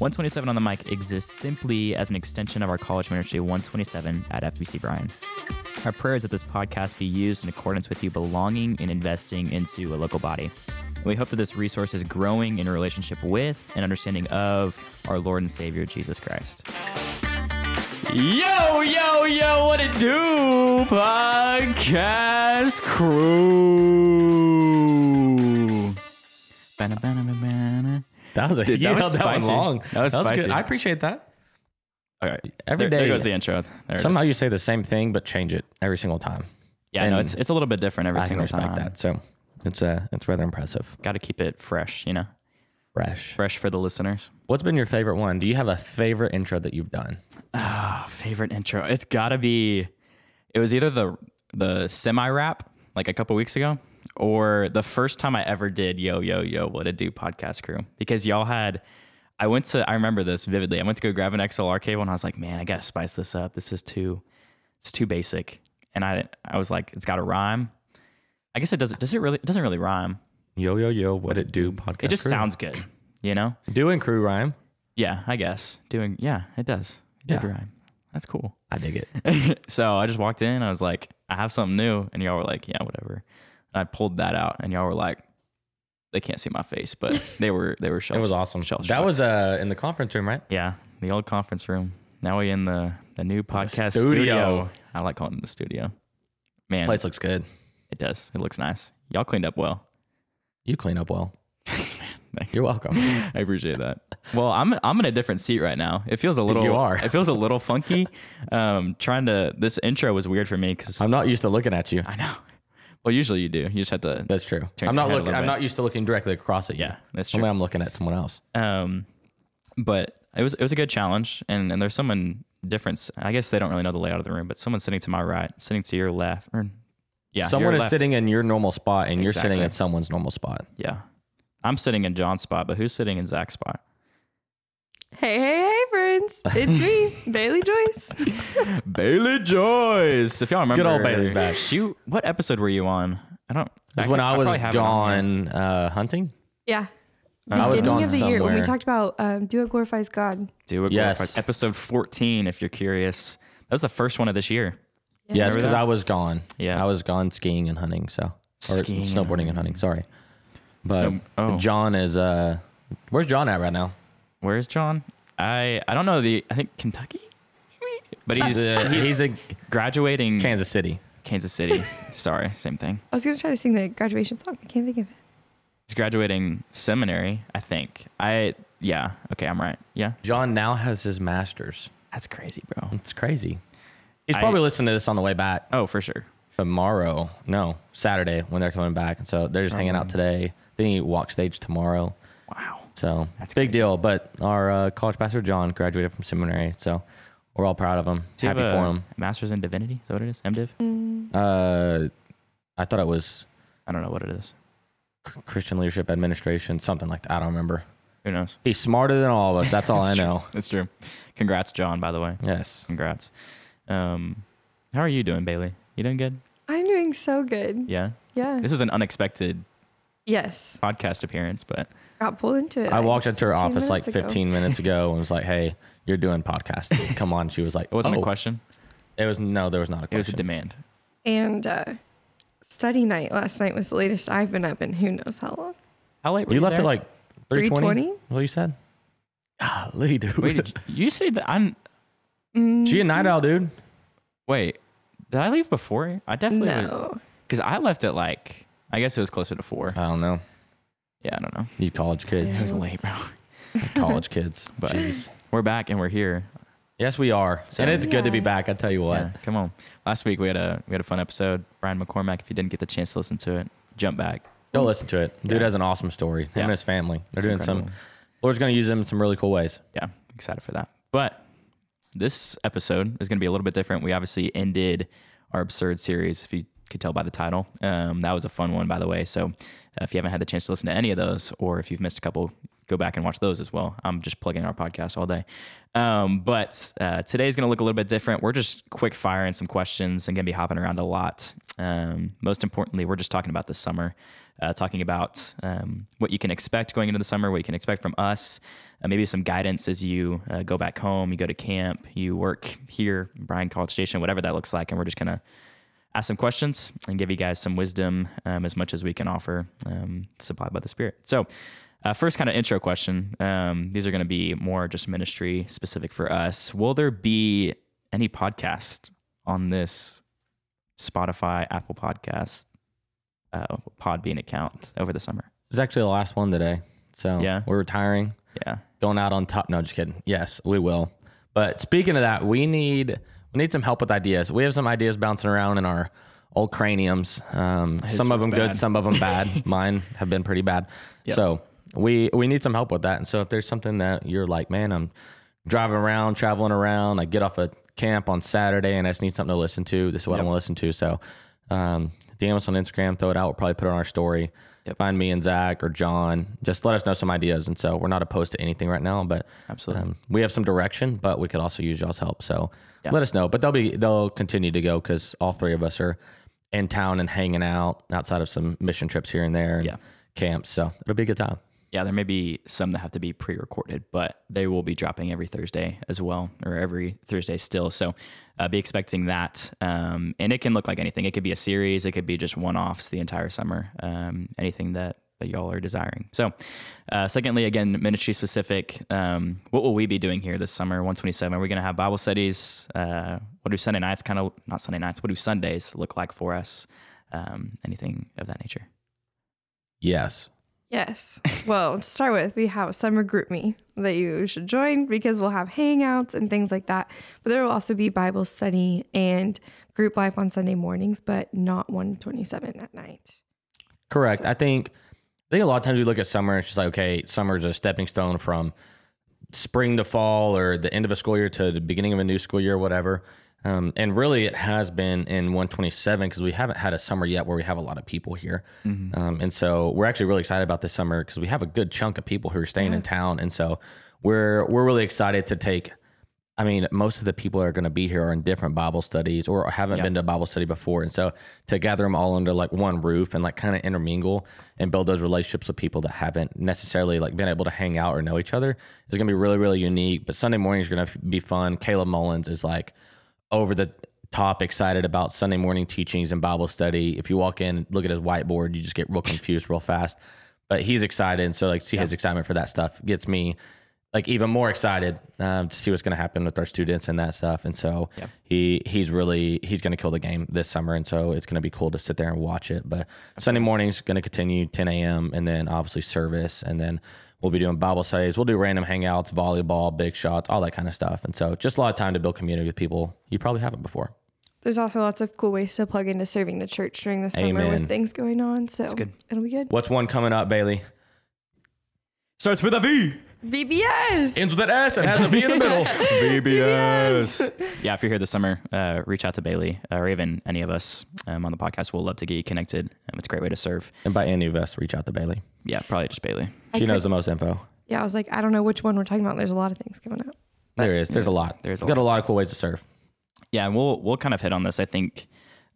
127 on the mic exists simply as an extension of our college ministry 127 at FBC Bryan. Our prayer is that this podcast be used in accordance with you belonging and investing into a local body. We hope that this resource is growing in a relationship with and understanding of our Lord and Savior Jesus Christ. Yo, yo, yo, what it do, podcast crew? Bana, bana, bana. That was a Dude, that was that one spicy. long. That was spicy. good. I appreciate that. Okay, Every there, day- there goes the intro. There Somehow you say the same thing but change it every single time. yeah, I know and it's it's a little bit different every I can single respect time. that. So it's uh it's rather impressive. Got to keep it fresh, you know, Fresh. fresh for the listeners. What's been your favorite one? Do you have a favorite intro that you've done? Oh, favorite intro. It's got to be. It was either the the semi rap like a couple weeks ago, or the first time I ever did Yo Yo Yo What It Do podcast crew because y'all had. I went to. I remember this vividly. I went to go grab an XLR cable and I was like, man, I gotta spice this up. This is too. It's too basic. And I I was like, it's got to rhyme. I guess it doesn't. Does it really? It doesn't really rhyme. Yo yo yo, what it do podcast. It just crew. sounds good, you know. doing crew rhyme. Yeah, I guess doing. Yeah, it does. It did Yeah. rhyme. That's cool. I dig it. so I just walked in. I was like, I have something new, and y'all were like, yeah, whatever. I pulled that out, and y'all were like, they can't see my face, but they were they were. Shell, It was awesome. shell That was uh in the conference room, right? yeah, the old conference room. Now we in the the new podcast studio. studio. I like calling it the studio. Man, Place looks good. it does. It looks nice. Y'all cleaned up well. You clean up well. Thanks, man. Thanks. You're welcome. I appreciate that. Well, I'm I'm in a different seat right now. It feels a little. You are. It feels a little funky. Um, trying to. This intro was weird for me because I'm not used to looking at you. I know. Well, usually you do. You just have to. That's true. I'm not looking. I'm bit. not used to looking directly across at you. Yeah, that's Normally true. I'm looking at someone else. Um, but it was it was a good challenge, and and there's someone different. I guess they don't really know the layout of the room, but someone sitting to my right, sitting to your left, or yeah, someone is left. sitting in your normal spot, and you're sitting Exactly. at someone's normal spot. Yeah, I'm sitting in John's spot, but who's sitting in Zach's spot? Hey, hey, hey, friends. It's me, Bailey Joyce. Bailey Joyce. If y'all remember, Good old Bailey's back. Shoot, what episode were you on? I don't. It was when could- I was probably have it on here. gone uh, hunting. Yeah. I was Beginning gone of the year when we talked about um, do it glorifies God. Do it. Yes. Glorified- Episode 14, if you're curious. That was the first one of this year. Yes, because? I was gone. Yeah. I was gone skiing and hunting. So or Skiing snowboarding and hunting. Sorry, but Snow- oh. John is. uh Where's John at right now? Where's John? I I don't know the. I think Kentucky, but he's Uh, he's he's a graduating Kansas City. Kansas City. Sorry, same thing. I was going to try to sing the graduation song. I can't think of it. He's graduating seminary. I think. I yeah. Okay, I'm right. Yeah, John now has his master's. that's crazy, bro. It's crazy. He's I- probably listening to this on the way back Oh, for sure. tomorrow. No, Saturday when they're coming back, and so they're just hanging out today. Then he walk stage tomorrow. Wow. So That's big crazy. deal. But our uh, college pastor John graduated from seminary, so we're all proud of him. Does he have Happy a for him. Master's in divinity. Is that what it is? MDiv. Uh, I thought it was I don't know what it is. Christian Leadership Administration, something like that. I don't remember. Who knows? He's smarter than all of us. That's all I That's true. know. That's true. Congrats, John. By the way, Yes. congrats. Um, how are you doing, Bailey? You doing good? I'm doing so good. Yeah. Yeah. This is an unexpected Yes. podcast appearance, but Got pulled into it. I walked into her office like ago. 15 minutes ago and was like, "Hey, you're doing podcasting. Come on." She was like, it wasn't "Oh." a question. It was no, there was not a question. It was a demand. And uh, study night last night was the latest I've been up in who knows how long. How late were you you left there? at like 320. 3:20? What you said? Golly, dude. Wait, did you, you say that I'm. Mm, she a night owl, dude. Wait, did I leave before? I definitely. no. Because I left at like. I guess it was closer to four. I don't know. Yeah, I don't know. You college kids, It was late, bro. college kids. But Jeez. we're back and we're here. Yes, we are, So- and it's good to be back. I tell you what. Yeah, come on. Last week we had a we had a fun episode. Brian McCormack. If you didn't get the chance to listen to it, jump back. Go listen to it. Dude Yeah. has an awesome story. Him Yeah. and his family. They're It's doing some. Lord's going to use them in some really cool ways. yeah, excited for that. But this episode is going to be a little bit different. We obviously ended our absurd series, if you could tell by the title. Um, that was a fun one, by the way. So uh, if you haven't had the chance to listen to any of those, or if you've missed a couple, go back and watch those as well. I'm just plugging our podcast all day. Um, but uh, today's going to look a little bit different. We're just quick firing some questions and going to be hopping around a lot. Um, most importantly, we're just talking about the summer, uh, talking about um, what you can expect going into the summer, what you can expect from us, uh, maybe some guidance as you uh, go back home, you go to camp, you work here, Bryan College Station, whatever that looks like. And we're just going to ask some questions and give you guys some wisdom um, as much as we can offer, um, supplied by the Spirit. So, uh, first, kind of intro question. Um, these are going to be more just ministry specific for us. Will there be any podcast on this Spotify, Apple Podcast, uh, Podbean account over the summer? This is actually the last one today. So Yeah. we're retiring, Yeah. going out on top. No, just kidding. Yes, we will. But speaking of that, we need we need some help with ideas. We have some ideas bouncing around in our old craniums. Um, some of them bad. good, some of them bad. Mine have been pretty bad. Yep. So we we need some help with that. And so if there's something that you're like, man, I'm driving around, traveling around, I get off a camp on Saturday and I just need something to listen to. This is what I Yep. want to listen to. So um, DM us on Instagram, throw it out. We'll probably put it on our story. Find me and Zach or John. Just let us know some ideas. And so we're not opposed to anything right now, but Absolutely. um, we have some direction, but we could also use y'all's help. So Yeah. let us know. But they'll be they'll continue to go because all three of us are in town and hanging out outside of some mission trips here and there and Yeah. camps. So it'll be a good time. Yeah, there may be some that have to be pre-recorded, but they will be dropping every Thursday as well, or every Thursday still. So uh, be expecting that. Um, and it can look like anything. It could be a series. It could be just one-offs the entire summer. Um, anything that that y'all are desiring. So, uh, secondly, again, ministry specific. Um, what will we be doing here this summer? 127. Are we going to have Bible studies? Uh, what do Sunday nights kind of not Sunday nights? What do Sundays look like for us? Um, anything of that nature? Yes. Yes. Well, to start with, we have a summer GroupMe that you should join because we'll have hangouts and things like that. But there will also be Bible study and group life on Sunday mornings, but not 127 at night. Correct. I think I think a lot of times we look at summer, it's just like, okay, summer is a stepping stone from spring to fall or the end of a school year to the beginning of a new school year, whatever. Um, and really, it has been in 127 because we haven't had a summer yet where we have a lot of people here. Um, and so we're actually really excited about this summer because we have a good chunk of people who are staying in town. And so we're we're really excited to take. I mean, most of the people that are going to be here are in different Bible studies or haven't Yeah. been to Bible study before. And so to gather them all under like one roof and like kind of intermingle and build those relationships with people that haven't necessarily like been able to hang out or know each other is going to be really, really unique. But Sunday morning is going to be fun. Caleb Mullins is like over the top excited about Sunday morning teachings and Bible study. If you walk in, look at his whiteboard, you just get real confused real fast. But he's excited. And so like see his excitement for that stuff gets me like even more excited um, to see what's going to happen with our students and that stuff. And so Yeah. he he's really he's going to kill the game this summer, and so it's going to be cool to sit there and watch it. But Sunday mornings going to continue 10 a.m. and then obviously service, and then we'll be doing Bible studies. We'll do random hangouts, volleyball, big shots, all that kind of stuff. And so just a lot of time to build community with people you probably haven't before. There's also lots of cool ways to plug into serving the church during the summer Amen. with things going on. So good. it'll be good. What's one coming up, Bailey? Starts with a V. VBS. Ends with an S and has a V in the middle. VBS. yeah, if you're here this summer, uh, reach out to Bailey uh, or even any of us um, on the podcast. We'll love to get you connected. Um, it's a great way to serve. And by any of us, reach out to Bailey. Yeah, probably just Bailey. She I knows the most info. yeah, I was like, I don't know which one we're talking about. There's a lot of things coming up. There is. There's a lot. There's a We've got a lot of cool ways to serve. Yeah, and we'll we'll kind of hit on this, I think,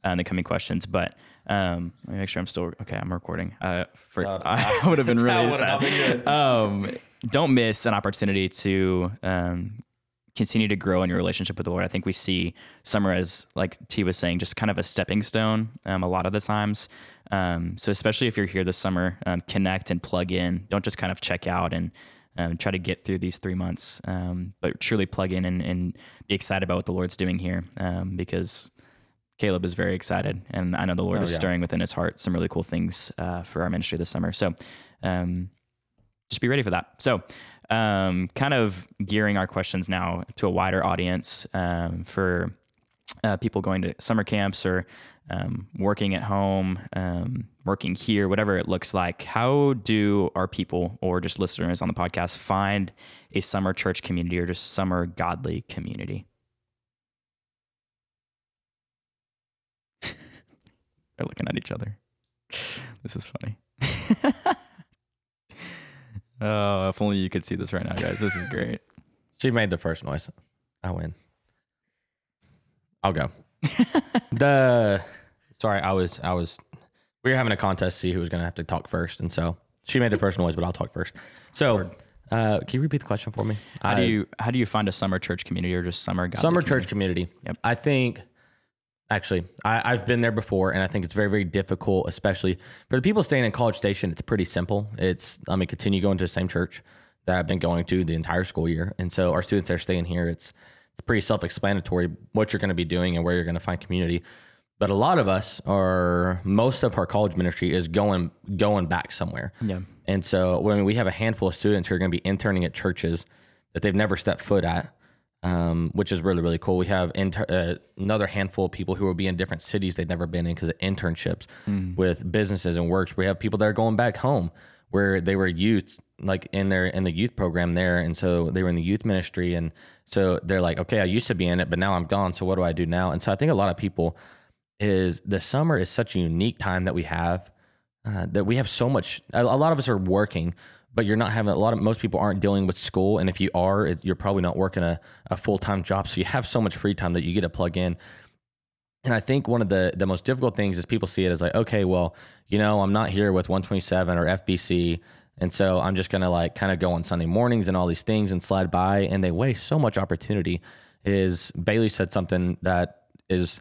uh, in the coming questions. But um, let me make sure I'm still okay. I'm recording. Uh, for God. I would have been really sad. been Um, don't miss an opportunity to um, continue to grow in your relationship with the Lord. I think we see summer as, like T was saying, just kind of a stepping stone. Um, a lot of the times. Um, so especially if you're here this summer, um, connect and plug in. Don't just kind of check out and um, try to get through these three months, um, but truly plug in and, and be excited about what the Lord's doing here um, because Caleb is very excited, and I know the Lord Oh, is yeah. stirring within his heart some really cool things uh, for our ministry this summer. So, um, just be ready for that. So, um, kind of gearing our questions now to a wider audience um, for uh, people going to summer camps or um, working at home, um, working here, whatever it looks like. How do our people or just listeners on the podcast find a summer church community or just summer godly community? They're looking at each other. This is funny. oh, if only you could see this right now, guys. This is great. She made the first noise. I win. I'll go. the Sorry, I was I was we were having a contest to see who was gonna have to talk first, and so she made the first noise, but I'll talk first. So, uh, can you repeat the question for me? How do you how do you find a summer church community or just summer godly summer community? church community. Yep. I think actually I, I've been there before and I think it's very, very difficult, especially for the people staying in College Station. It's pretty simple. It's I mean, continue going to the same church that I've been going to the entire school year. And so our students that are staying here, it's it's pretty self-explanatory what you're going to be doing and where you're going to find community. But a lot of us are most of our college ministry is going going back somewhere. Yeah. And so when we have a handful of students who are going to be interning at churches that they've never stepped foot at, um, which is really really cool. We have inter- uh, another handful of people who will be in different cities they've never been in because of internships with businesses and works. We have people that are going back home where they were youths, like in their in the youth program there, and so they were in the youth ministry, and so they're like, okay, I used to be in it, but now I'm gone. So what do I do now? And so I think a lot of people is the summer is such a unique time that we have uh, that we have so much. A, a lot of us are working, but you're not having a lot of most people aren't dealing with school, and if you are, you're probably not working a, a full time job. So you have so much free time that you get to plug in. And I think one of the the most difficult things is people see it as like, okay, well, you know, I'm not here with 127 or FBC, and so I'm just gonna like kind of go on Sunday mornings and all these things and slide by, and they waste so much opportunity. Is Bailey said something that is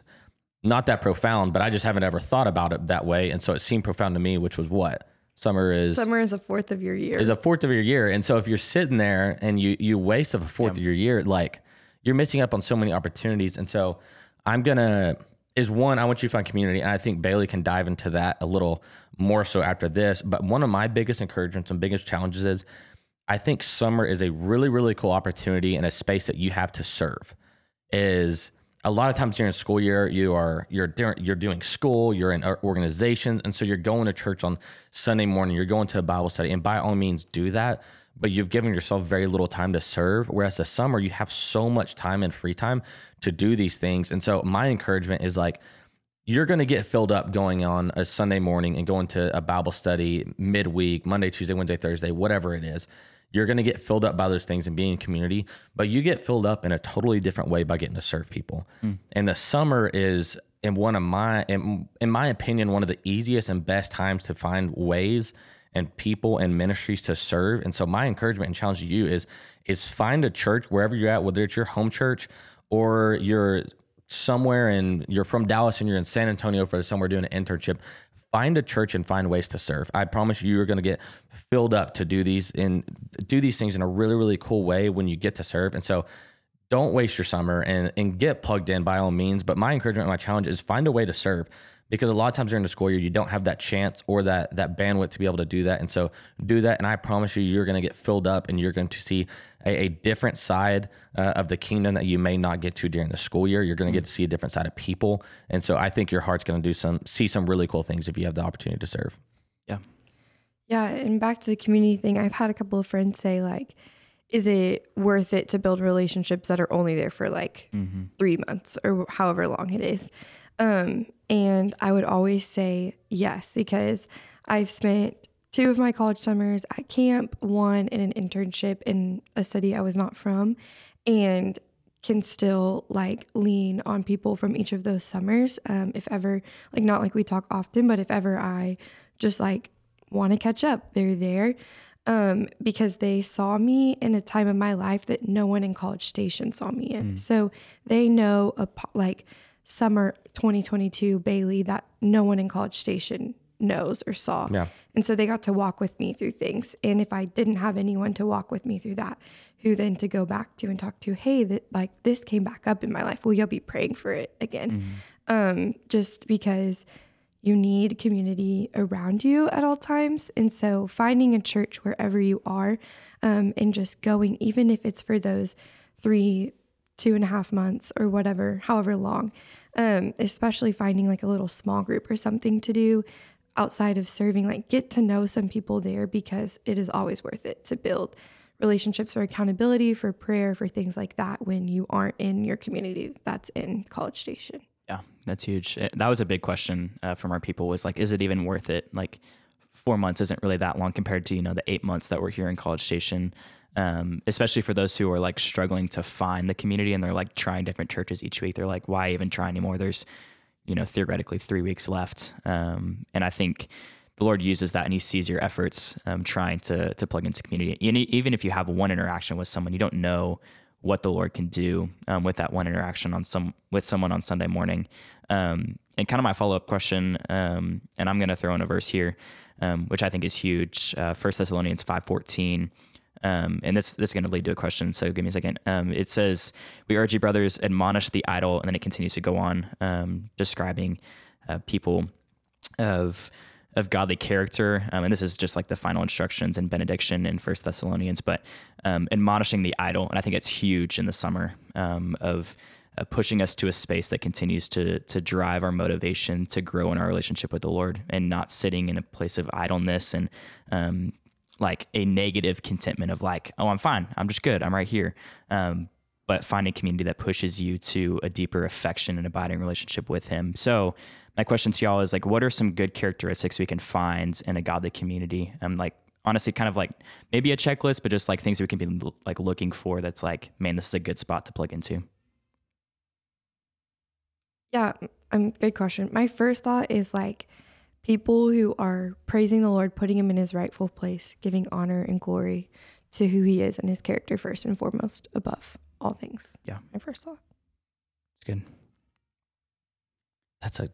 not that profound, but I just haven't ever thought about it that way, and so it seemed profound to me, which was what summer is Summer is a fourth of your year. is a fourth of your year. And so if you're sitting there and you you waste of a fourth of your year, like you're missing up on so many opportunities. And so I'm gonna is one, I want you to find community. And I think Bailey can dive into that a little more so after this. But one of my biggest encouragements and biggest challenges is I think summer is a really, really cool opportunity and a space that you have to serve. Is a lot of times during school year, you are you're you're doing school, you're in organizations, and so you're going to church on Sunday morning, you're going to a Bible study, and by all means do that. But you've given yourself very little time to serve. Whereas the summer, you have so much time and free time to do these things. And so my encouragement is like you're going to get filled up going on a Sunday morning and going to a Bible study midweek, Monday, Tuesday, Wednesday, Thursday, whatever it is. You're going to get filled up by those things and being in community, but you get filled up in a totally different way by getting to serve people. Mm. And the summer is in one of my in, in my opinion one of the easiest and best times to find ways and people and ministries to serve. And so my encouragement and challenge to you is is find a church wherever you're at, whether it's your home church or you're somewhere and you're from Dallas and you're in San Antonio for somewhere doing an internship, find a church and find ways to serve. I promise you, you're going to get filled up to do these and do these things in a really, really cool way when you get to serve. And so don't waste your summer and, and get plugged in by all means. But my encouragement, and my challenge is find a way to serve because a lot of times during the school year, you don't have that chance or that, that bandwidth to be able to do that. And so do that. And I promise you, you're going to get filled up and you're going to see a, a different side uh, of the kingdom that you may not get to during the school year. You're going to get to see a different side of people. And so I think your heart's going to do some, see some really cool things if you have the opportunity to serve. Yeah. Yeah, and back to the community thing, I've had a couple of friends say like, is it worth it to build relationships that are only there for like three months or however long it is? Um, and I would always say yes because I've spent two of my college summers at camp, one in an internship in a city I was not from, and can still like lean on people from each of those summers. Um, if ever, like, not like we talk often, but if ever I just like want to catch up, they're there um, because they saw me in a time of my life that no one in College Station saw me in. So they know a like summer 2022 Bailey that no one in College Station knows or saw. Yeah. And so they got to walk with me through things. And if I didn't have anyone to walk with me through that, who then to go back to and talk to, hey, that like this came back up in my life. Will you be praying for it again? Um, just because you need community around you at all times. And so finding a church wherever you are um, and just going, even if it's for those three, two and a half months or whatever, however long, um, especially finding like a little small group or something to do outside of serving, like get to know some people there because it is always worth it to build relationships for accountability, for prayer, for things like that when you aren't in your community that's in College Station. Yeah, that's huge. Uh, That was a big question uh, from our people was like, is it even worth it? Like four months isn't really that long compared to, you know, the eight months that we're here in College Station. Um, especially for those who are like struggling to find the community and they're like trying different churches each week. They're like, why even try anymore? There's you know, theoretically three weeks left. Um, and I think the Lord uses that and He sees your efforts um, trying to to plug into community. And even if you have one interaction with someone, you don't know what the Lord can do um, with that one interaction on some with someone on Sunday morning. Um, and kind of my follow up question, um, and I'm going to throw in a verse here, which I think is huge. Uh, First Thessalonians five fourteen. Um, and this this is going to lead to a question. So give me a second. Um, it says, "We urge you, brothers, admonish the idle," and then it continues to go on um, describing uh, people of of godly character. Um, and this is just like the final instructions and benediction in First Thessalonians, but um, admonishing the idle, and I think it's huge in the summer um, of uh, pushing us to a space that continues to to drive our motivation to grow in our relationship with the Lord, and not sitting in a place of idleness and like a negative contentment of like, oh, I'm fine, I'm just good, I'm right here. Um, but finding community that pushes you to a deeper affection and abiding relationship with Him. So, my question to y'all is like, what are some good characteristics we can find in a godly community? I'm like, honestly, kind of like maybe a checklist, but just like things we can be like looking for. That's like, man, this is a good spot to plug into. Yeah, um, good question. My first thought is like people who are praising the Lord, putting him in his rightful place, giving honor and glory to who he is and his character first and foremost above all things. Yeah. My first thought. It's good. That's a that's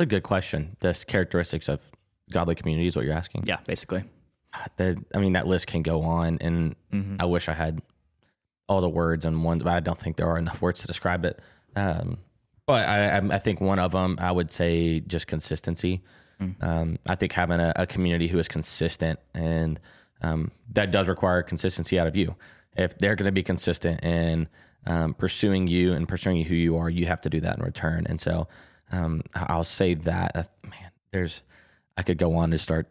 a good question. The characteristics of godly community is what you're asking. Yeah, basically. The, I mean, that list can go on, and Mm-hmm. I wish I had all the words and ones, but I don't think there are enough words to describe it. Um, but I, I- I think one of them, I would say, just consistency. Um, I think having a, a community who is consistent, and um, that does require consistency out of you. If they're going to be consistent in um, pursuing you and pursuing you who you are, you have to do that in return. And so, um, I'll say that, uh, man, there's, I could go on to start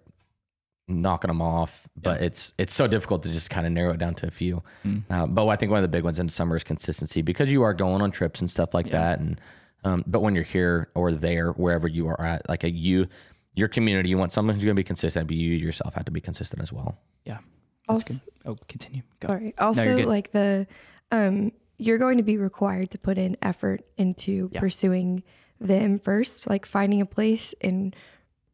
knocking them off, but it's it's so difficult to just kind of narrow it down to a few. Uh, but I think one of the big ones in summer is consistency because you are going on trips and stuff like that. And um, but when you're here or there, wherever you are at, like a you, your community, you want someone who's going to be consistent. But you yourself have to be consistent as well. Yeah. That's Also, good. Oh, continue. Go. sorry. Also, good. like the, um, you're going to be required to put in effort into Yeah. pursuing them first, like finding a place and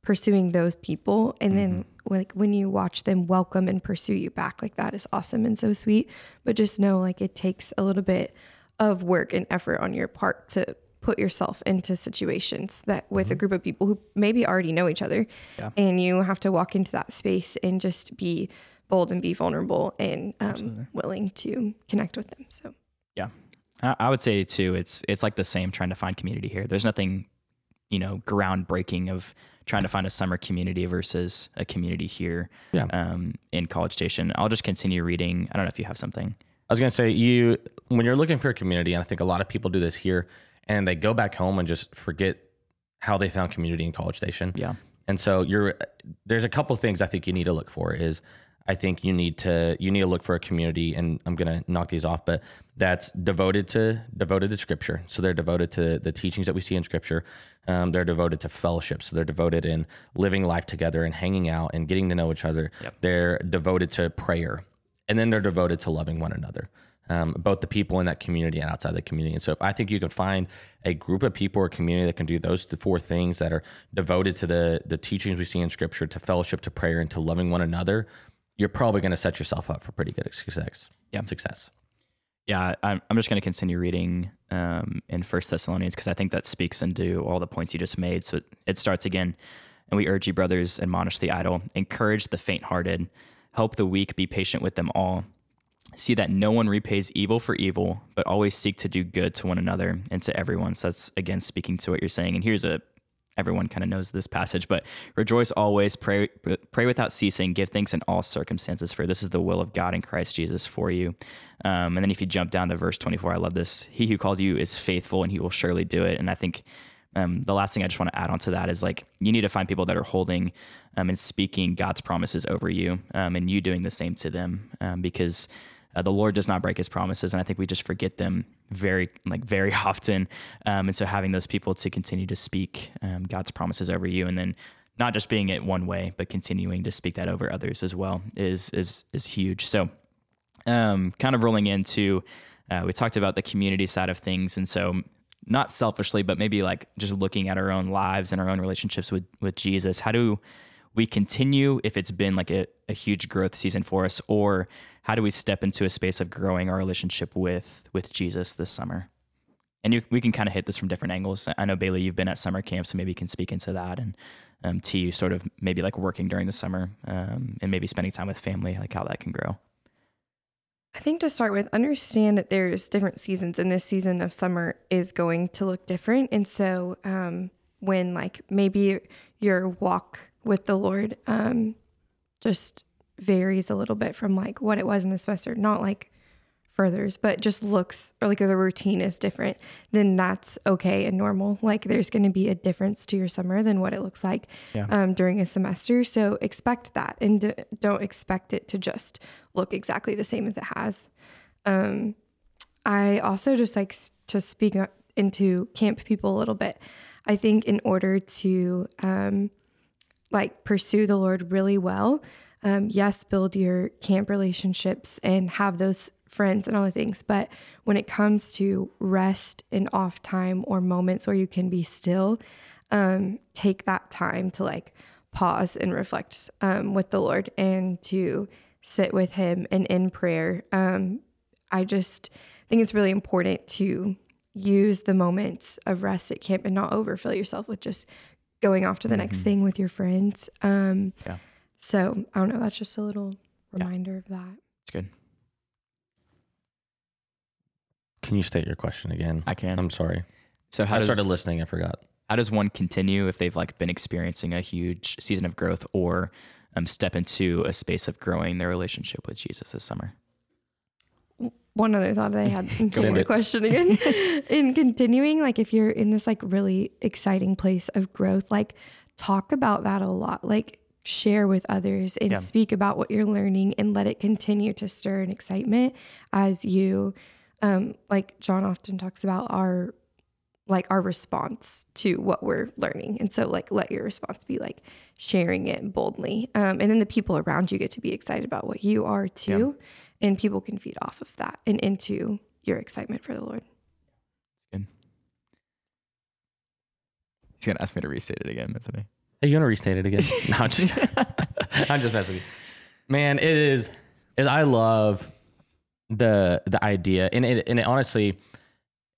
pursuing those people. And then, Mm-hmm. like, when you watch them welcome and pursue you back, like, that is awesome and so sweet. But just know, like, it takes a little bit of work and effort on your part to put yourself into situations that with a group of people who maybe already know each other. Mm-hmm. Yeah. And you have to walk into that space and just be bold and be vulnerable and um, willing to connect with them. So, Yeah, I, I would say too. It's it's like the same trying to find community here. There's nothing, you know, groundbreaking of trying to find a summer community versus a community here. Yeah. Um, in College Station. I'll just continue reading. I don't know if you have something. I was going to say you when you're looking for a community, and I think a lot of people do this here, and they go back home and just forget how they found community in College Station. Yeah. And so you're there's a couple things I think you need to look for is I think you need to you need to look for a community and I'm going to knock these off but that's devoted to devoted to scripture. So they're devoted to the teachings that we see in scripture. Um, they're devoted to fellowship. So they're devoted in living life together and hanging out and getting to know each other. Yep. They're devoted to prayer. And then they're devoted to loving one another. Um, both the people in that community and outside the community. And so, if I think you can find a group of people or community that can do those th- four things that are devoted to the the teachings we see in Scripture, to fellowship, to prayer, and to loving one another, you're probably going to set yourself up for pretty good success. Yeah. success. Yeah, I'm, I'm just going to continue reading um, in First Thessalonians because I think that speaks into all the points you just made. So it, it starts again, and we urge you, brothers, admonish the idle, encourage the faint-hearted, help the weak, be patient with them all. See that no one repays evil for evil, but always seek to do good to one another and to everyone. So that's again speaking to what you're saying. And here's a everyone kind of knows this passage, but rejoice always, pray pray without ceasing, give thanks in all circumstances, for this is the will of God in Christ Jesus for you. Um, and then if you jump down to verse 24, I love this. He who calls you is faithful, and he will surely do it. And I think um, the last thing I just want to add on to that is like you need to find people that are holding um, and speaking God's promises over you, um, and you doing the same to them, um, because uh, the Lord does not break His promises, and I think we just forget them very, like very often. Um, and so having those people to continue to speak um, God's promises over you, and then not just being it one way, but continuing to speak that over others as well is is is huge. So, um, kind of rolling into, uh, we talked about the community side of things, and so not selfishly, but maybe like just looking at our own lives and our own relationships with with Jesus. How do we continue if it's been like a, a huge growth season for us, or how do we step into a space of growing our relationship with with Jesus this summer? And you, we can kind of hit this from different angles. I know Bailey, you've been at summer camp, so maybe you can speak into that. And um, T, sort of maybe like working during the summer um, and maybe spending time with family, like how that can grow. I think to start with, understand that there's different seasons, and this season of summer is going to look different. And so, um, when like maybe your walk with the Lord um, just varies a little bit from like what it was in the semester, not like furthers, but just looks or like the routine is different, then that's okay and normal. Like there's going to be a difference to your summer than what it looks like Yeah. um, during a semester. So expect that and d- don't expect it to just look exactly the same as it has. Um, I also just like s- to speak into camp people a little bit. I think in order to um, like pursue the Lord really well, um, yes, build your camp relationships and have those friends and all the things. But when it comes to rest and off time or moments where you can be still, um, take that time to like pause and reflect um, with the Lord and to sit with Him and in prayer. Um, I just think it's really important to use the moments of rest at camp and not overfill yourself with just going off to the next thing with your friends. Um, Yeah. So I don't know. That's just a little reminder of that. It's good. Can you state your question again? I can. I'm sorry. So how I does, started listening. I forgot. how does one continue if they've like been experiencing a huge season of growth or um, step into a space of growing their relationship with Jesus this summer? One other thought I had in Send the question again. in continuing, like if you're in this like really exciting place of growth, like talk about that a lot. Like share with others and Yeah. speak about what you're learning and let it continue to stir an excitement as you um like John often talks about our like our response to what we're learning. And so like let your response be like sharing it boldly. Um, and then the people around you get to be excited about what you are too. And people can feed off of that and into your excitement for the Lord. Good. He's gonna ask me to restate it again, isn't he? Hey, you want to restate it again? no, I'm just, I'm just messing with you. Man, it is, is I love the the idea, and it and it honestly,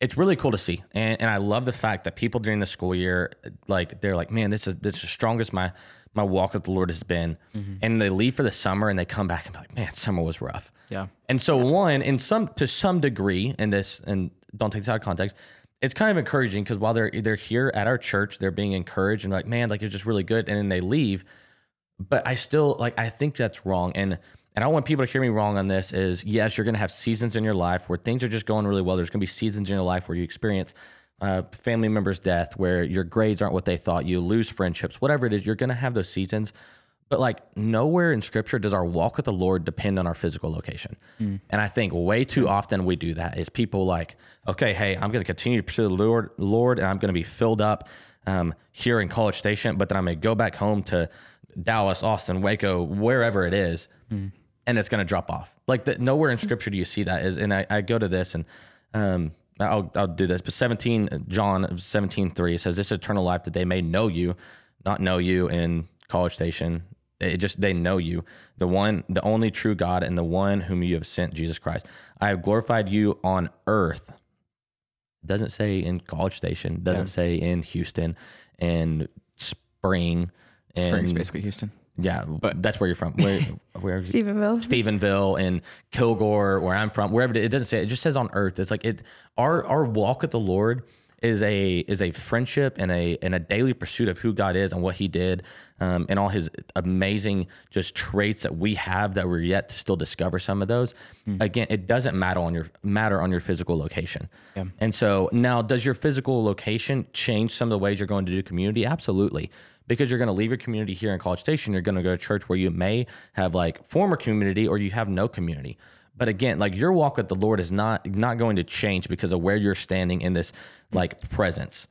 it's really cool to see, and and I love the fact that people during the school year, like they're like, man, this is this is the strongest my my walk with the Lord has been, mm-hmm. and they leave for the summer and they come back and be like, man, summer was rough. Yeah. And so one, in some to some degree, in this, and don't take this out of context, it's kind of encouraging because while they're they're here at our church, they're being encouraged and like, man, like it's just really good, and then they leave. But I still like I think that's wrong. And and I want people to hear me wrong on this is yes, you're gonna have seasons in your life where things are just going really well. There's gonna be seasons in your life where you experience uh, family member's death, where your grades aren't what they thought, you lose friendships, whatever it is, you're gonna have those seasons. But like nowhere in scripture does our walk with the Lord depend on our physical location. And I think way too often we do that is people like, okay, hey, I'm going to continue to pursue the Lord, Lord, and I'm going to be filled up um, here in College Station, but then I'm going to go back home to Dallas, Austin, Waco, wherever it is, and it's going to drop off. Like the, nowhere in scripture do you see that is, and I, I go to this and, um, I'll, I'll do this, but 17, John 17, 3 says this eternal life that they may know you, not know you in College Station. It just, they know you, the one, the only true God and the one whom you have sent, Jesus Christ. I have glorified you on earth. Doesn't say in College Station, doesn't say in Houston and Spring. Spring's and- basically Houston. yeah, but that's where you're from. Where, where Stephenville. Stephenville and Kilgore, where I'm from, wherever it, it doesn't say it just says on earth. It's like it our our walk with the Lord is a is a friendship and a and a daily pursuit of who God is and what He did, um, and all His amazing just traits that we have that we're yet to still discover. Some of those, again, it doesn't matter on your matter on your physical location. Yeah. And so now, does your physical location change some of the ways you're going to do community? Absolutely. Because you're going to leave your community here in College Station, you're going to go to church where you may have like former community or you have no community. But again, like your walk with the Lord is not not going to change because of where you're standing in this like presence.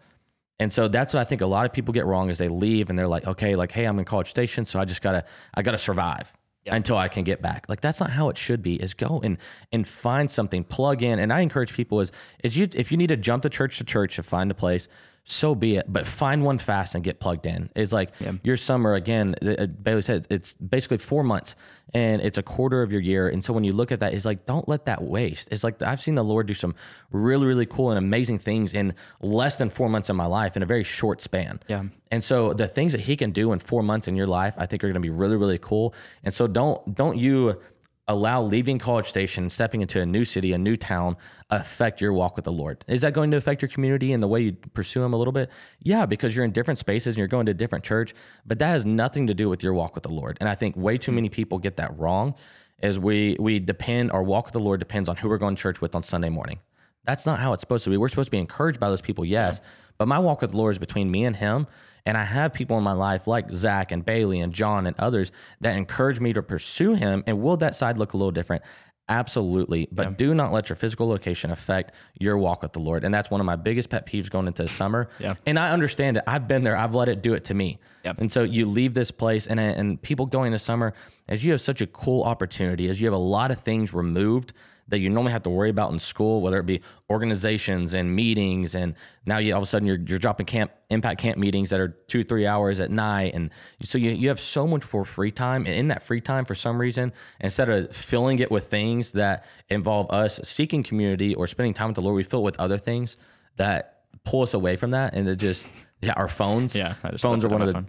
And so that's what I think a lot of people get wrong is they leave and they're like, okay, like, hey, I'm in College Station, so I just gotta I gotta survive. until I can get back. Like that's not how it should be. Is go and and find something, plug in. And I encourage people is is you if you need to jump to church to church to find a place, so be it. But find one fast and get plugged in. It's like your summer again. uh, Bailey said it's basically four months and it's a quarter of your year. And so when you look at that, it's like don't let that waste. It's like I've seen the Lord do some really really cool and amazing things in less than four months of my life in a very short span. Yeah. And so the things that he can do in four months in your life, I think are going to be really, really cool. And so don't don't you allow leaving College Station, stepping into a new city, a new town, affect your walk with the Lord. Is that going to affect your community and the way you pursue Him a little bit? Yeah, because you're in different spaces and you're going to a different church, but that has nothing to do with your walk with the Lord. And I think way too mm. many people get that wrong. Is we we depend our walk with the Lord depends on who we're going to church with on Sunday morning. That's not how it's supposed to be. We're supposed to be encouraged by those people, yes. But my walk with the Lord is between me and Him. And I have people in my life like Zach and Bailey and John and others that encourage me to pursue Him. And will that side look a little different? Absolutely. But do not let your physical location affect your walk with the Lord. And that's one of my biggest pet peeves going into the summer. Yeah. And I understand it. I've been there. I've let it do it to me. Yep. And so you leave this place and, and people going to summer, as you have such a cool opportunity, as you have a lot of things removed that you normally have to worry about in school, whether it be organizations and meetings, and now you all of a sudden you're, you're dropping camp impact camp meetings that are two three hours at night, and so you you have so much for free time, and in that free time, for some reason, instead of filling it with things that involve us seeking community or spending time with the Lord, we fill it with other things that pull us away from that, and it just yeah, our phones, Yeah, phones are one of the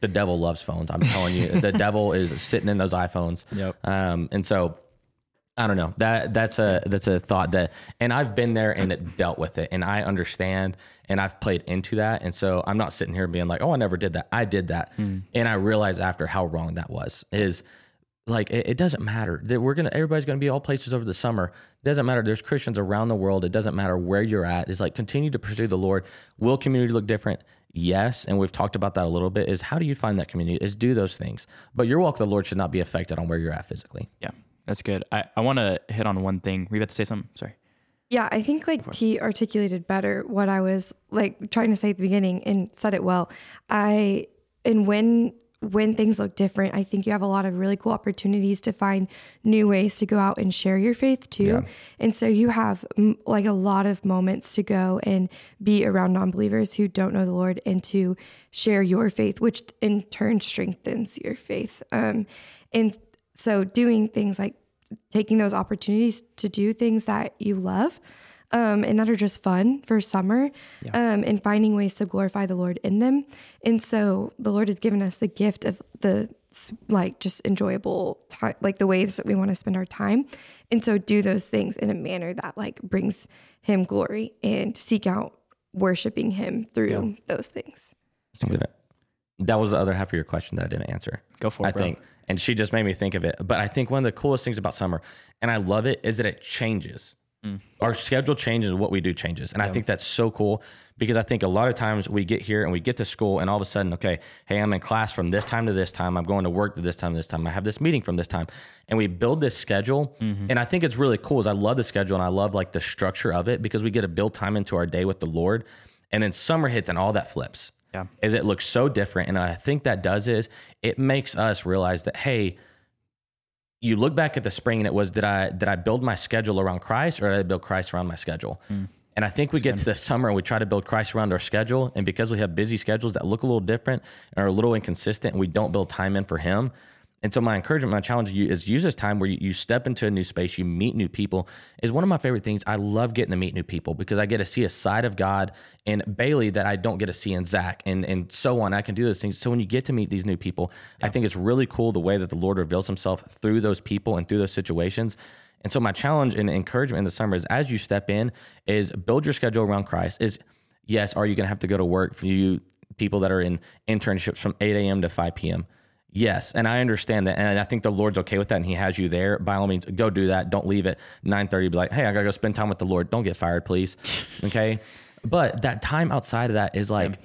the devil loves phones. I'm telling you, the devil is sitting in those iPhones. Yep. Um, and so I don't know. That that's a that's a thought that, and I've been there and it dealt with it, and I understand, and I've played into that, and so I'm not sitting here being like, oh, I never did that. I did that, hmm. and I realized after how wrong that was. Is like it, it doesn't matter that we're gonna everybody's gonna be all places over the summer. It doesn't matter. There's Christians around the world. It doesn't matter where you're at. It's like continue to pursue the Lord. Will community look different? Yes, and we've talked about that a little bit. Is how do you find that community? Is do those things, but your walk with the Lord should not be affected on where you're at physically. Yeah, that's good. I, I want to hit on one thing. Were you about to say something? Sorry. Yeah, I think like T articulated better what I was like trying to say at the beginning and said it well. I and when when things look different, I think you have a lot of really cool opportunities to find new ways to go out and share your faith too. And so you have mm, like a lot of moments to go and be around non-believers who don't know the Lord and to share your faith, which in turn strengthens your faith. Um, and so doing things like taking those opportunities to do things that you love um, and that are just fun for summer um, and finding ways to glorify the Lord in them. And so the Lord has given us the gift of the like just enjoyable time, like the ways that we want to spend our time. And so do those things in a manner that like brings him glory and seek out worshiping him through those things. That was the other half of your question that I didn't answer. Go for it, I bro. think, and she just made me think of it. But I think one of the coolest things about summer, and I love it, is that it changes. Mm. Our schedule changes, what we do changes, and I think that's so cool because I think a lot of times we get here and we get to school, and all of a sudden, okay, hey, I'm in class from this time to this time. I'm going to work to this time to this time. I have this meeting from this time, and we build this schedule. Mm-hmm. And I think it's really cool. Is I love the schedule and I love like the structure of it because we get to build time into our day with the Lord, and then summer hits and all that flips Yeah. is it looks so different. And I think that does is it makes us realize that, hey, you look back at the spring and it was did I did I build my schedule around Christ or did I build Christ around my schedule? Mm. And I think we get to the summer and we try to build Christ around our schedule. And because we have busy schedules that look a little different and are a little inconsistent, and we don't build time in for Him. And so my encouragement, my challenge to you is use this time where you, you step into a new space, you meet new people. Is one of my favorite things. I love getting to meet new people because I get to see a side of God in Bailey that I don't get to see in Zach, and and so on. I can do those things. So when you get to meet these new people, I think it's really cool the way that the Lord reveals Himself through those people and through those situations. And so my challenge and encouragement in the summer is as you step in, is build your schedule around Christ. Is yes, are you going to have to go to work for you people that are in internships from 8 a.m. to 5 p.m. Yes, and I understand that, and I think the Lord's okay with that, and He has you there. By all means, go do that. Don't leave at nine thirty. Be like, hey, I gotta go spend time with the Lord. Don't get fired, please. Okay, but that time outside of that is like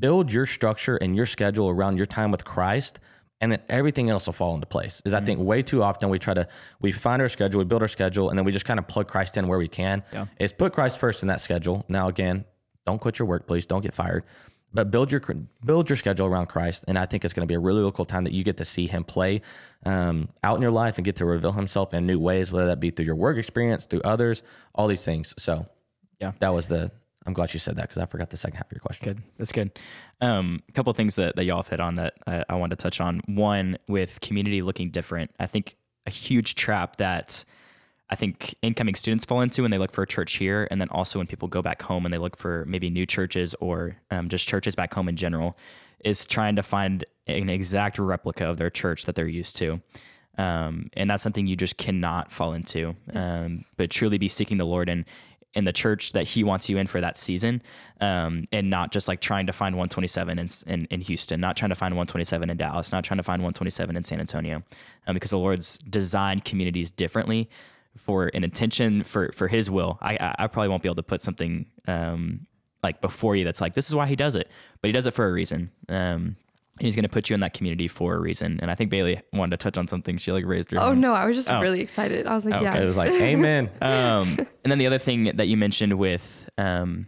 build your structure and your schedule around your time with Christ, and then everything else will fall into place. Is I mm-hmm. think way too often we try to we find our schedule, we build our schedule, and then we just kind of plug Christ in where we can. Yeah. Is put Christ first in that schedule. Now again, don't quit your work, please. Don't get fired. But build your build your schedule around Christ, and I think it's going to be a really, really cool time that you get to see Him play um, out in your life and get to reveal Himself in new ways, whether that be through your work experience, through others, all these things. So, Yeah. that was the. I'm glad you said that because I forgot the second half of your question. Good. That's good. Um, a couple of things that, that y'all have hit on that I, I wanted to touch on. One, with community looking different, I think a huge trap that I think incoming students fall into when they look for a church here, and then also when people go back home and they look for maybe new churches or um, just churches back home in general, is trying to find an exact replica of their church that they're used to. Um, and that's something you just cannot fall into, um, but truly be seeking the Lord and in the church that He wants you in for that season, um, and not just like trying to find 127 in, in, in Houston, not trying to find 127 in Dallas, not trying to find 127 in San Antonio, um, because the Lord's designed communities differently for an intention for for His will. I I, I probably won't be able to put something um, like before you that's like this is why He does it, but He does it for a reason. Um, He's going to put you in that community for a reason. And I think Bailey wanted to touch on something. She like raised her. Oh hand. no, I was just Oh. really excited. I was like, Okay. yeah. It was like, Amen. um, and then the other thing that you mentioned with um,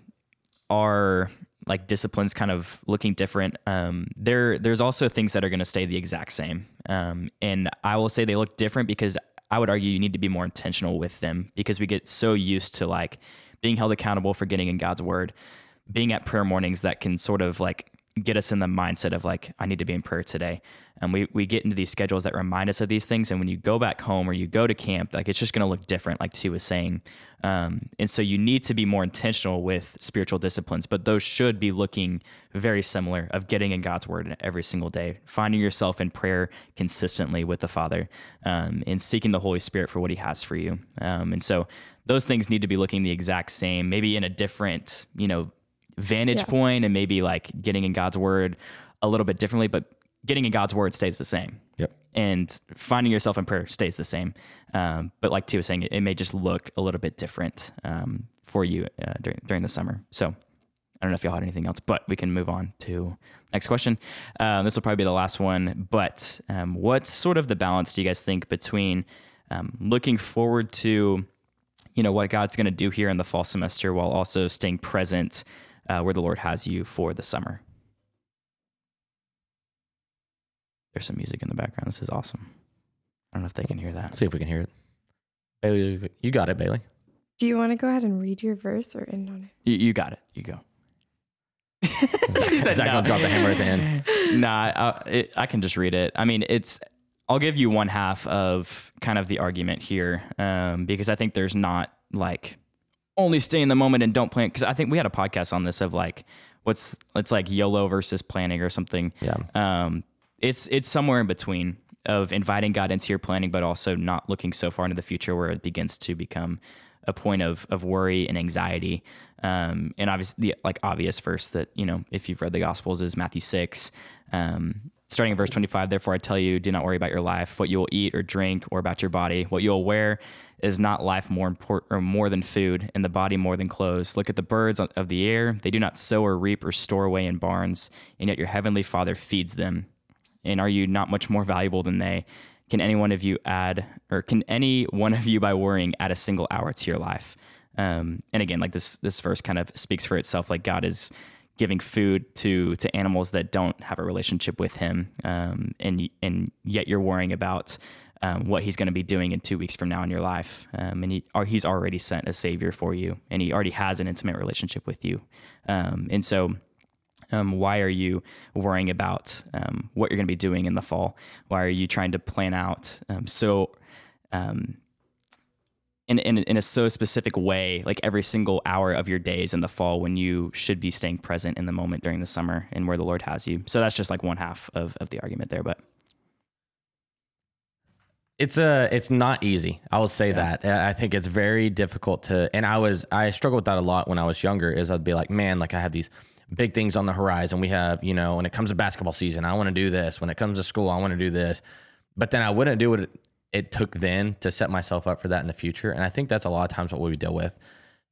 our like disciplines kind of looking different. Um, there, there's also things that are going to stay the exact same. Um, and I will say they look different because I would argue you need to be more intentional with them because we get so used to like being held accountable for getting in God's word, being at prayer mornings that can sort of like get us in the mindset of like I need to be in prayer today. And we we get into these schedules that remind us of these things. And when you go back home or you go to camp, like it's just going to look different, like T was saying. Um, and so you need to be more intentional with spiritual disciplines, but those should be looking very similar of getting in God's word every single day, finding yourself in prayer consistently with the Father, um, and seeking the Holy Spirit for what He has for you. Um, and so those things need to be looking the exact same, maybe in a different, you know, vantage Yeah. point and maybe like getting in God's word a little bit differently, but getting in God's word stays the same. Yep. And finding yourself in prayer stays the same. Um, but like T was saying, it, it may just look a little bit different um, for you uh, during, during the summer. So I don't know if y'all had anything else, but we can move on to next question. Um, this will probably be the last one. But um, what's sort of the balance do you guys think between um, looking forward to, you know, what God's going to do here in the fall semester while also staying present uh, where the Lord has you for the summer? There's some music in the background. This is awesome. I don't know if they can hear that. Let's see if we can hear it. Bailey, you got it, Bailey. Do you want to go ahead and read your verse or end on it? You, you got it. You go. Is Zach gonna drop the hammer at the end? Nah, I, it, I can just read it. I mean, it's. I'll give you one half of kind of the argument here, um, because I think there's not like only stay in the moment and don't plan. Because I think we had a podcast on this of like what's it's like YOLO versus planning or something. Yeah. Um, it's it's somewhere in between of inviting God into your planning, but also not looking so far into the future where it begins to become a point of of worry and anxiety. Um, and obviously, the like obvious verse that you know, if you've read the Gospels, is Matthew six, um, starting in verse twenty five. Therefore, I tell you, do not worry about your life, what you will eat or drink, or about your body, what you will wear. Is not life more important or more than food, and the body more than clothes? Look at the birds of the air; they do not sow or reap or store away in barns, and yet your heavenly Father feeds them and are you not much more valuable than they? Can any one of you add, or can any one of you by worrying add a single hour to your life? Um, and again, like this, this verse kind of speaks for itself. Like God is giving food to to animals that don't have a relationship with Him, um, and and yet you're worrying about um, what He's going to be doing in two weeks from now in your life. Um, and he, or He's already sent a Savior for you, and He already has an intimate relationship with you. Um, and so um, why are you worrying about um, what you're going to be doing in the fall? Why are you trying to plan out um, so um, in, in, in a so specific way, like every single hour of your days in the fall when you should be staying present in the moment during the summer and where the Lord has you? So that's just like one half of, of the argument there. But It's a it's not easy. I will say Yeah. that. I I think it's very difficult to and I was I struggled with that a lot when I was younger is I'd be like, man, like I have these big things on the horizon. We have, you know, when it comes to basketball season, I want to do this. When it comes to school, I want to do this. But then I wouldn't do what it, it took then to set myself up for that in the future. And I think that's a lot of times what we deal with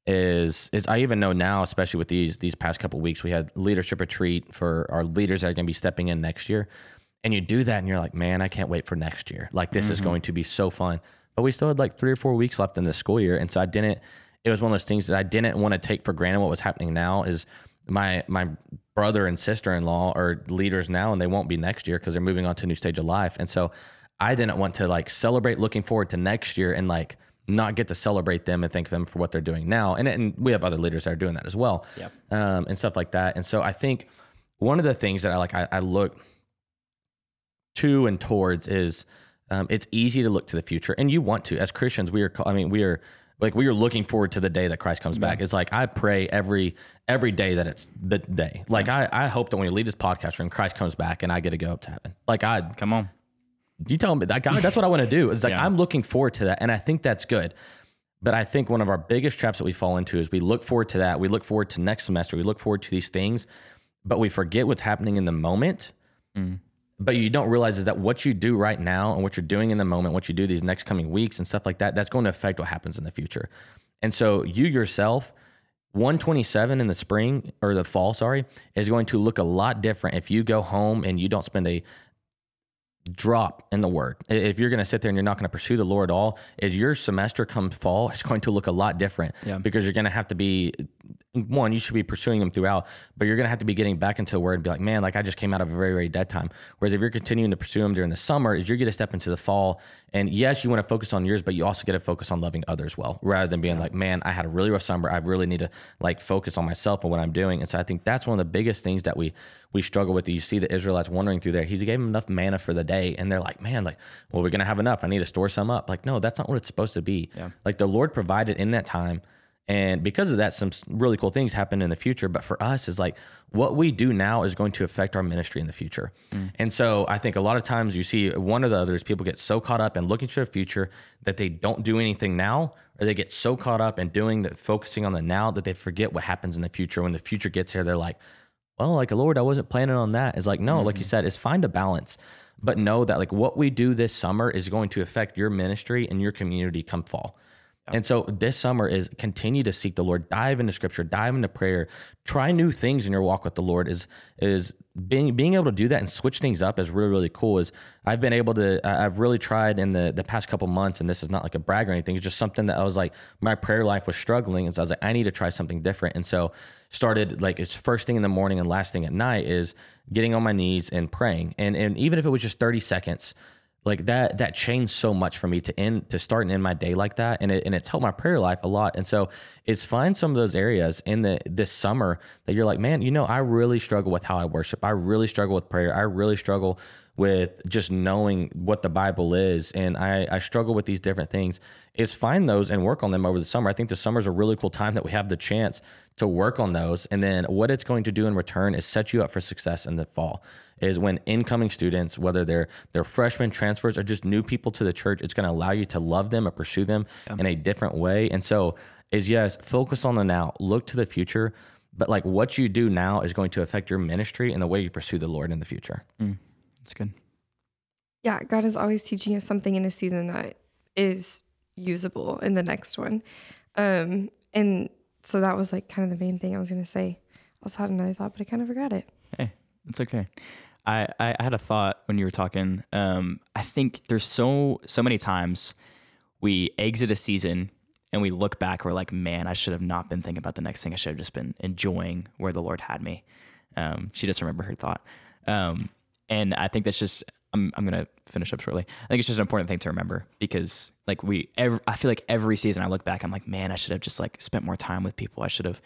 is is I even know now, especially with these these past couple weeks, we had leadership retreat for our leaders that are going to be stepping in next year, and you do that, and you're like, man, I can't wait for next year. Like this is mm-hmm. going to be so fun. But we still had like three or four weeks left in the school year, and so I didn't. It was one of those things that I didn't want to take for granted. What was happening now is my my brother and sister in law are leaders now, and they won't be next year because they're moving on to a new stage of life. And so I didn't want to like celebrate looking forward to next year and like not get to celebrate them and thank them for what they're doing now. And, and we have other leaders that are doing that as well, Yep. um, and stuff like that. And so I think one of the things that I like, I, I look to and towards is um, it's easy to look to the future, and you want to. As Christians, we are. I mean, we are like we are looking forward to the day that Christ comes back. It's like I pray every every day that it's the day. Like I, I hope that when we leave this podcast room, Christ comes back and I get to go up to heaven. Like I, Come on. you tell me that God, that's what I want to do. It's like Yeah. I'm looking forward to that, and I think that's good. But I think one of our biggest traps that we fall into is we look forward to that. We look forward to next semester. We look forward to these things, but we forget what's happening in the moment. Mm. But you don't realize is that what you do right now and what you're doing in the moment, what you do these next coming weeks and stuff like that, that's going to affect what happens in the future. And so you yourself, 127 in the spring or the fall, sorry, is going to look a lot different if you go home and you don't spend a drop in the word. If you're going to sit there and you're not going to pursue the Lord at all, is your semester come fall is going to look a lot different Yeah. because you're going to have to be one, you should be pursuing them throughout, but you're going to have to be getting back into the word and be like, man, like I just came out of a very, very dead time. Whereas if you're continuing to pursue them during the summer, is you're going to step into the fall. And yes, you want to focus on yours, but you also get to focus on loving others well, rather than being like, man, I had a really rough summer. I really need to like focus on myself and what I'm doing. And so I think that's one of the biggest things that we we struggle with. You see the Israelites wandering through there. He gave them enough manna for the day, and they're like, man, like, well, we're gonna have enough. I need to store some up. Like, no, that's not what it's supposed to be. Yeah. Like the Lord provided in that time. And because of that, some really cool things happen in the future. But for us, is like what we do now is going to affect our ministry in the future. Mm. And so I think a lot of times you see one or the others, people get so caught up in looking to the future that they don't do anything now, or they get so caught up in doing the focusing on the now that they forget what happens in the future. When the future gets here, they're like, well, like a Lord, I wasn't planning on that. It's like, no, like you mm-hmm. said, is find a balance. But know that like what we do this summer is going to affect your ministry and your community come fall. And so this summer is continue to seek the Lord, dive into scripture, dive into prayer, try new things in your walk with the Lord is is being being able to do that and switch things up is really, really cool. Is I've been able to I've really tried in the the past couple months, and this is not like a brag or anything, it's just something that I was like, my prayer life was struggling. And so I was like, I need to try something different. And so started like it's first thing in the morning and last thing at night is getting on my knees and praying. And and even if it was just 30 seconds, like that that changed so much for me to end to start and end my day like that and it, and it's helped my prayer life a lot and so is find some of those areas in the this summer that you're like man you know i really struggle with how i worship. I really struggle with prayer. I really struggle with just knowing what the bible is and i i struggle with these different things is find those and work on them over the summer i think the summer is a really cool time that we have the chance to work on those and then what it's going to do in return is set you up for success in the fall is when incoming students, whether they're they're freshmen, transfers, or just new people to the church, it's going to allow you to love them and pursue them in a different way. And so, is yes, focus on the now, look to the future, but like what you do now is going to affect your ministry and the way you pursue the Lord in the future. Mm. That's good. Yeah, God is always teaching us something in a season that is usable in the next one. Um, and so that was like kind of the main thing I was to say. I also had another thought, but I kind of forgot it. Hey, it's okay. I, I I had a thought when you were talking. Um, I think there's so so many times we exit a season and we look back. We're like, man, I should have not been thinking about the next thing. I should have just been enjoying where the Lord had me. Um, she just remember her thought. Um, and I think that's just. I'm I'm gonna finish up shortly. I think it's just an important thing to remember because like we, every, I feel like every season I look back, I'm like, man, I should have just like spent more time with people. I should have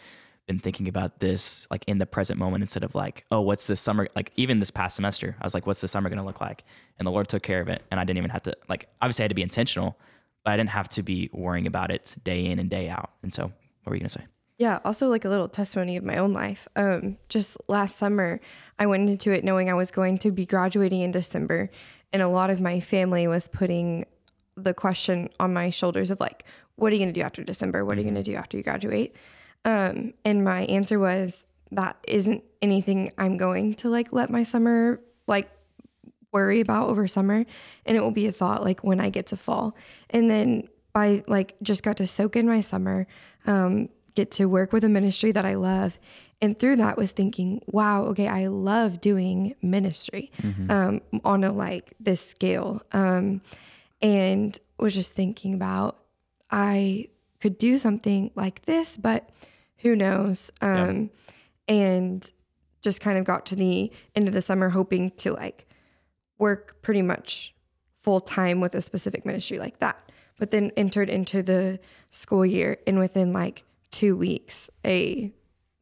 been thinking about this like in the present moment instead of like, oh, what's this summer like? Even this past semester, I was like, what's the summer gonna look like? And the Lord took care of it, and I didn't even have to like. Obviously, I had to be intentional, but I didn't have to be worrying about it day in and day out. And so, what were you gonna say? Yeah, also like a little testimony of my own life. Um, just last summer, I went into it knowing I was going to be graduating in December, and a lot of my family was putting the question on my shoulders of like, "What are you going to do after December? What are you going to do after you graduate?" Um, and my answer was, "That isn't anything I'm going to like let my summer like worry about over summer and it will be a thought like when I get to fall. And then I like just got to soak in my summer, um, get to work with a ministry that I love. And through that was thinking, wow, okay, I love doing ministry um, on a like this scale. Um, and was just thinking about I could do something like this, but who knows? Um, and just kind of got to the end of the summer hoping to like work pretty much full time with a specific ministry like that. But then entered into the school year and within like two weeks, a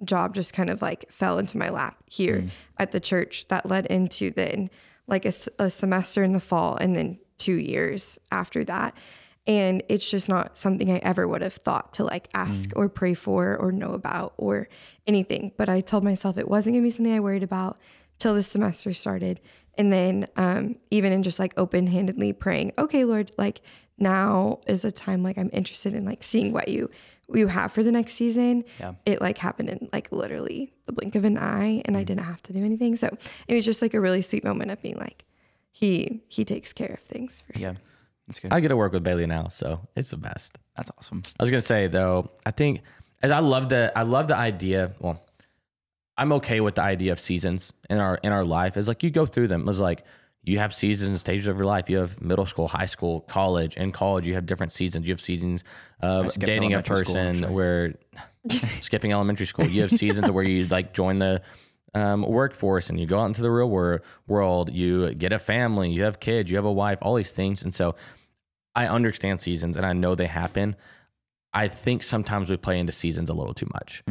job just kind of like fell into my lap here at the church that led into then like a semester in the fall and then two years after that. And it's just not something I ever would have thought to like ask or pray for or know about or anything. But I told myself it wasn't gonna be something I worried about till the semester started. And then um, even in just like open handedly praying, okay, Lord, like now is a time like I'm interested in like seeing what you you have for the next season. Yeah. It like happened in like literally the blink of an eye and I mm. didn't have to do anything. So it was just like a really sweet moment of being like, he he takes care of things for Yeah. That's good. I get to work with Bailey now, so it's the best. That's awesome. I was gonna say though, I think as I love the I love the idea. Well, I'm okay with the idea of seasons in our in our life. Is like you go through them. It's like you have seasons, and stages of your life. You have middle school, high school, college. In college, you have different seasons. You have seasons of dating a elementary school, person where skipping elementary school. You have seasons where you like join the um, workforce and you go out into the real wor- world. You get a family. You have kids. You have a wife. All these things. And so I understand seasons and I know they happen. I think sometimes we play into seasons a little too much.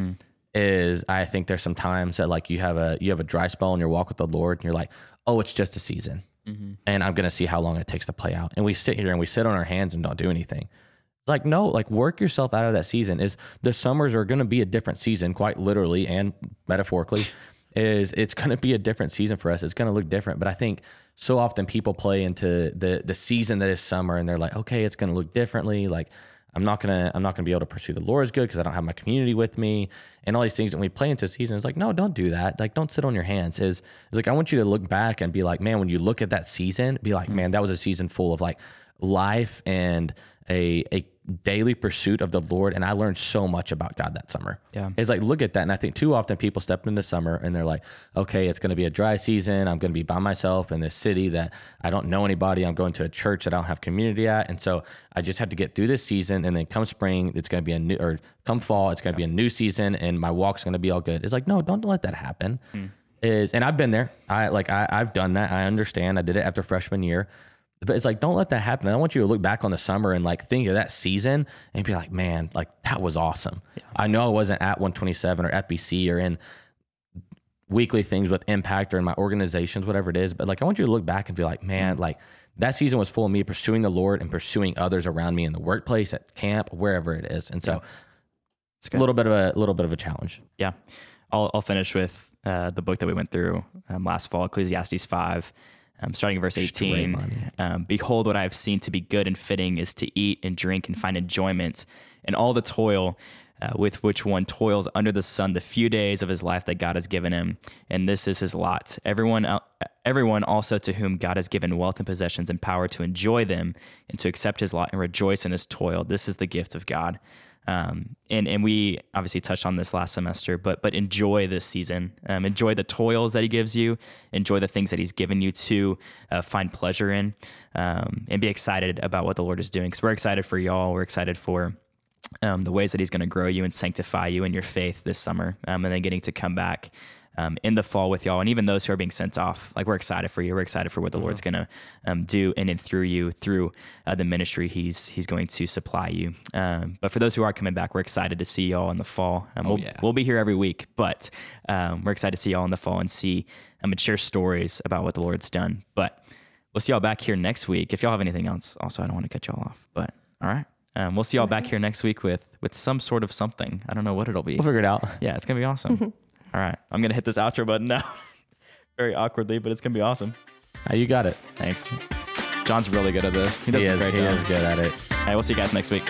Is I think there's some times that like you have a you have a dry spell in your walk with the Lord and you're like, oh, it's just a season, mm-hmm. and I'm gonna see how long it takes to play out. And we sit here and we sit on our hands and don't do anything. It's like no, like work yourself out of that season. Is the summers are gonna be a different season, quite literally and metaphorically. Is it's gonna be a different season for us. It's gonna look different. But I think so often people play into the the season that is summer and they're like, okay, it's gonna look differently. Like I'm not gonna I'm not gonna be able to pursue the Lord as good because I don't have my community with me and all these things. And we play into season. It's like, no, don't do that. Like, don't sit on your hands. Is it's like I want you to look back and be like, man, when you look at that season, be like, man, that was a season full of like life and a a daily pursuit of the Lord. And I learned so much about God that summer. Yeah. It's like look at that. And I think too often people step into summer and they're like, okay, it's gonna be a dry season. I'm gonna be by myself in this city that I don't know anybody. I'm going to a church that I don't have community at. And so I just have to get through this season and then come spring, it's gonna be a new or come fall, it's gonna be a new season and my walk's gonna be all good. It's like, no, don't let that happen. Hmm. Is and I've been there. I like I, I've done that. I understand. I did it after freshman year. But it's like, don't let that happen. I want you to look back on the summer and like think of that season and be like, man, like that was awesome. I know I wasn't at 127 or FBC or in weekly things with impact or in my organizations, whatever it is. But like, I want you to look back and be like, man, like that season was full of me pursuing the Lord and pursuing others around me in the workplace, at camp, wherever it is. And so It's a little bit of a little bit of a challenge. Yeah. I'll, I'll finish with uh, the book that we went through um, last fall, Ecclesiastes 5, um, starting in verse 18. Um, Behold, what I have seen to be good and fitting is to eat and drink and find enjoyment and all the toil uh, with which one toils under the sun the few days of his life that God has given him. And this is his lot. Everyone, el- everyone also to whom God has given wealth and possessions and power to enjoy them and to accept his lot and rejoice in his toil. This is the gift of God. Um, and and we obviously touched on this last semester, but but enjoy this season. Um, enjoy the toils that He gives you. Enjoy the things that He's given you to uh, find pleasure in, um, and be excited about what the Lord is doing. Because we're excited for y'all. We're excited for um, the ways that He's going to grow you and sanctify you in your faith this summer, um, and then getting to come back um, in the fall with y'all, and even those who are being sent off. Like we're excited for you. We're excited for what the Lord's going to um, do in and through you through uh, the ministry He's He's going to supply you. Um, but for those who are coming back, we're excited to see y'all in the fall. Um, we'll, yeah. we'll be here every week, but um, we're excited to see y'all in the fall and see um, and share stories about what the Lord's done. But we'll see y'all back here next week. If y'all have anything else, also I don't want to cut y'all off, but all right. Um, we'll see y'all back here next week with with some sort of something. I don't know what it'll be. We'll figure it out. Yeah, it's gonna be awesome. All right, I'm gonna hit this outro button now, very awkwardly, but it's gonna be awesome. Uh, you got it. Thanks. John's really good at this. He does He is. great He job. is good at it. Hey, we'll see you guys next week.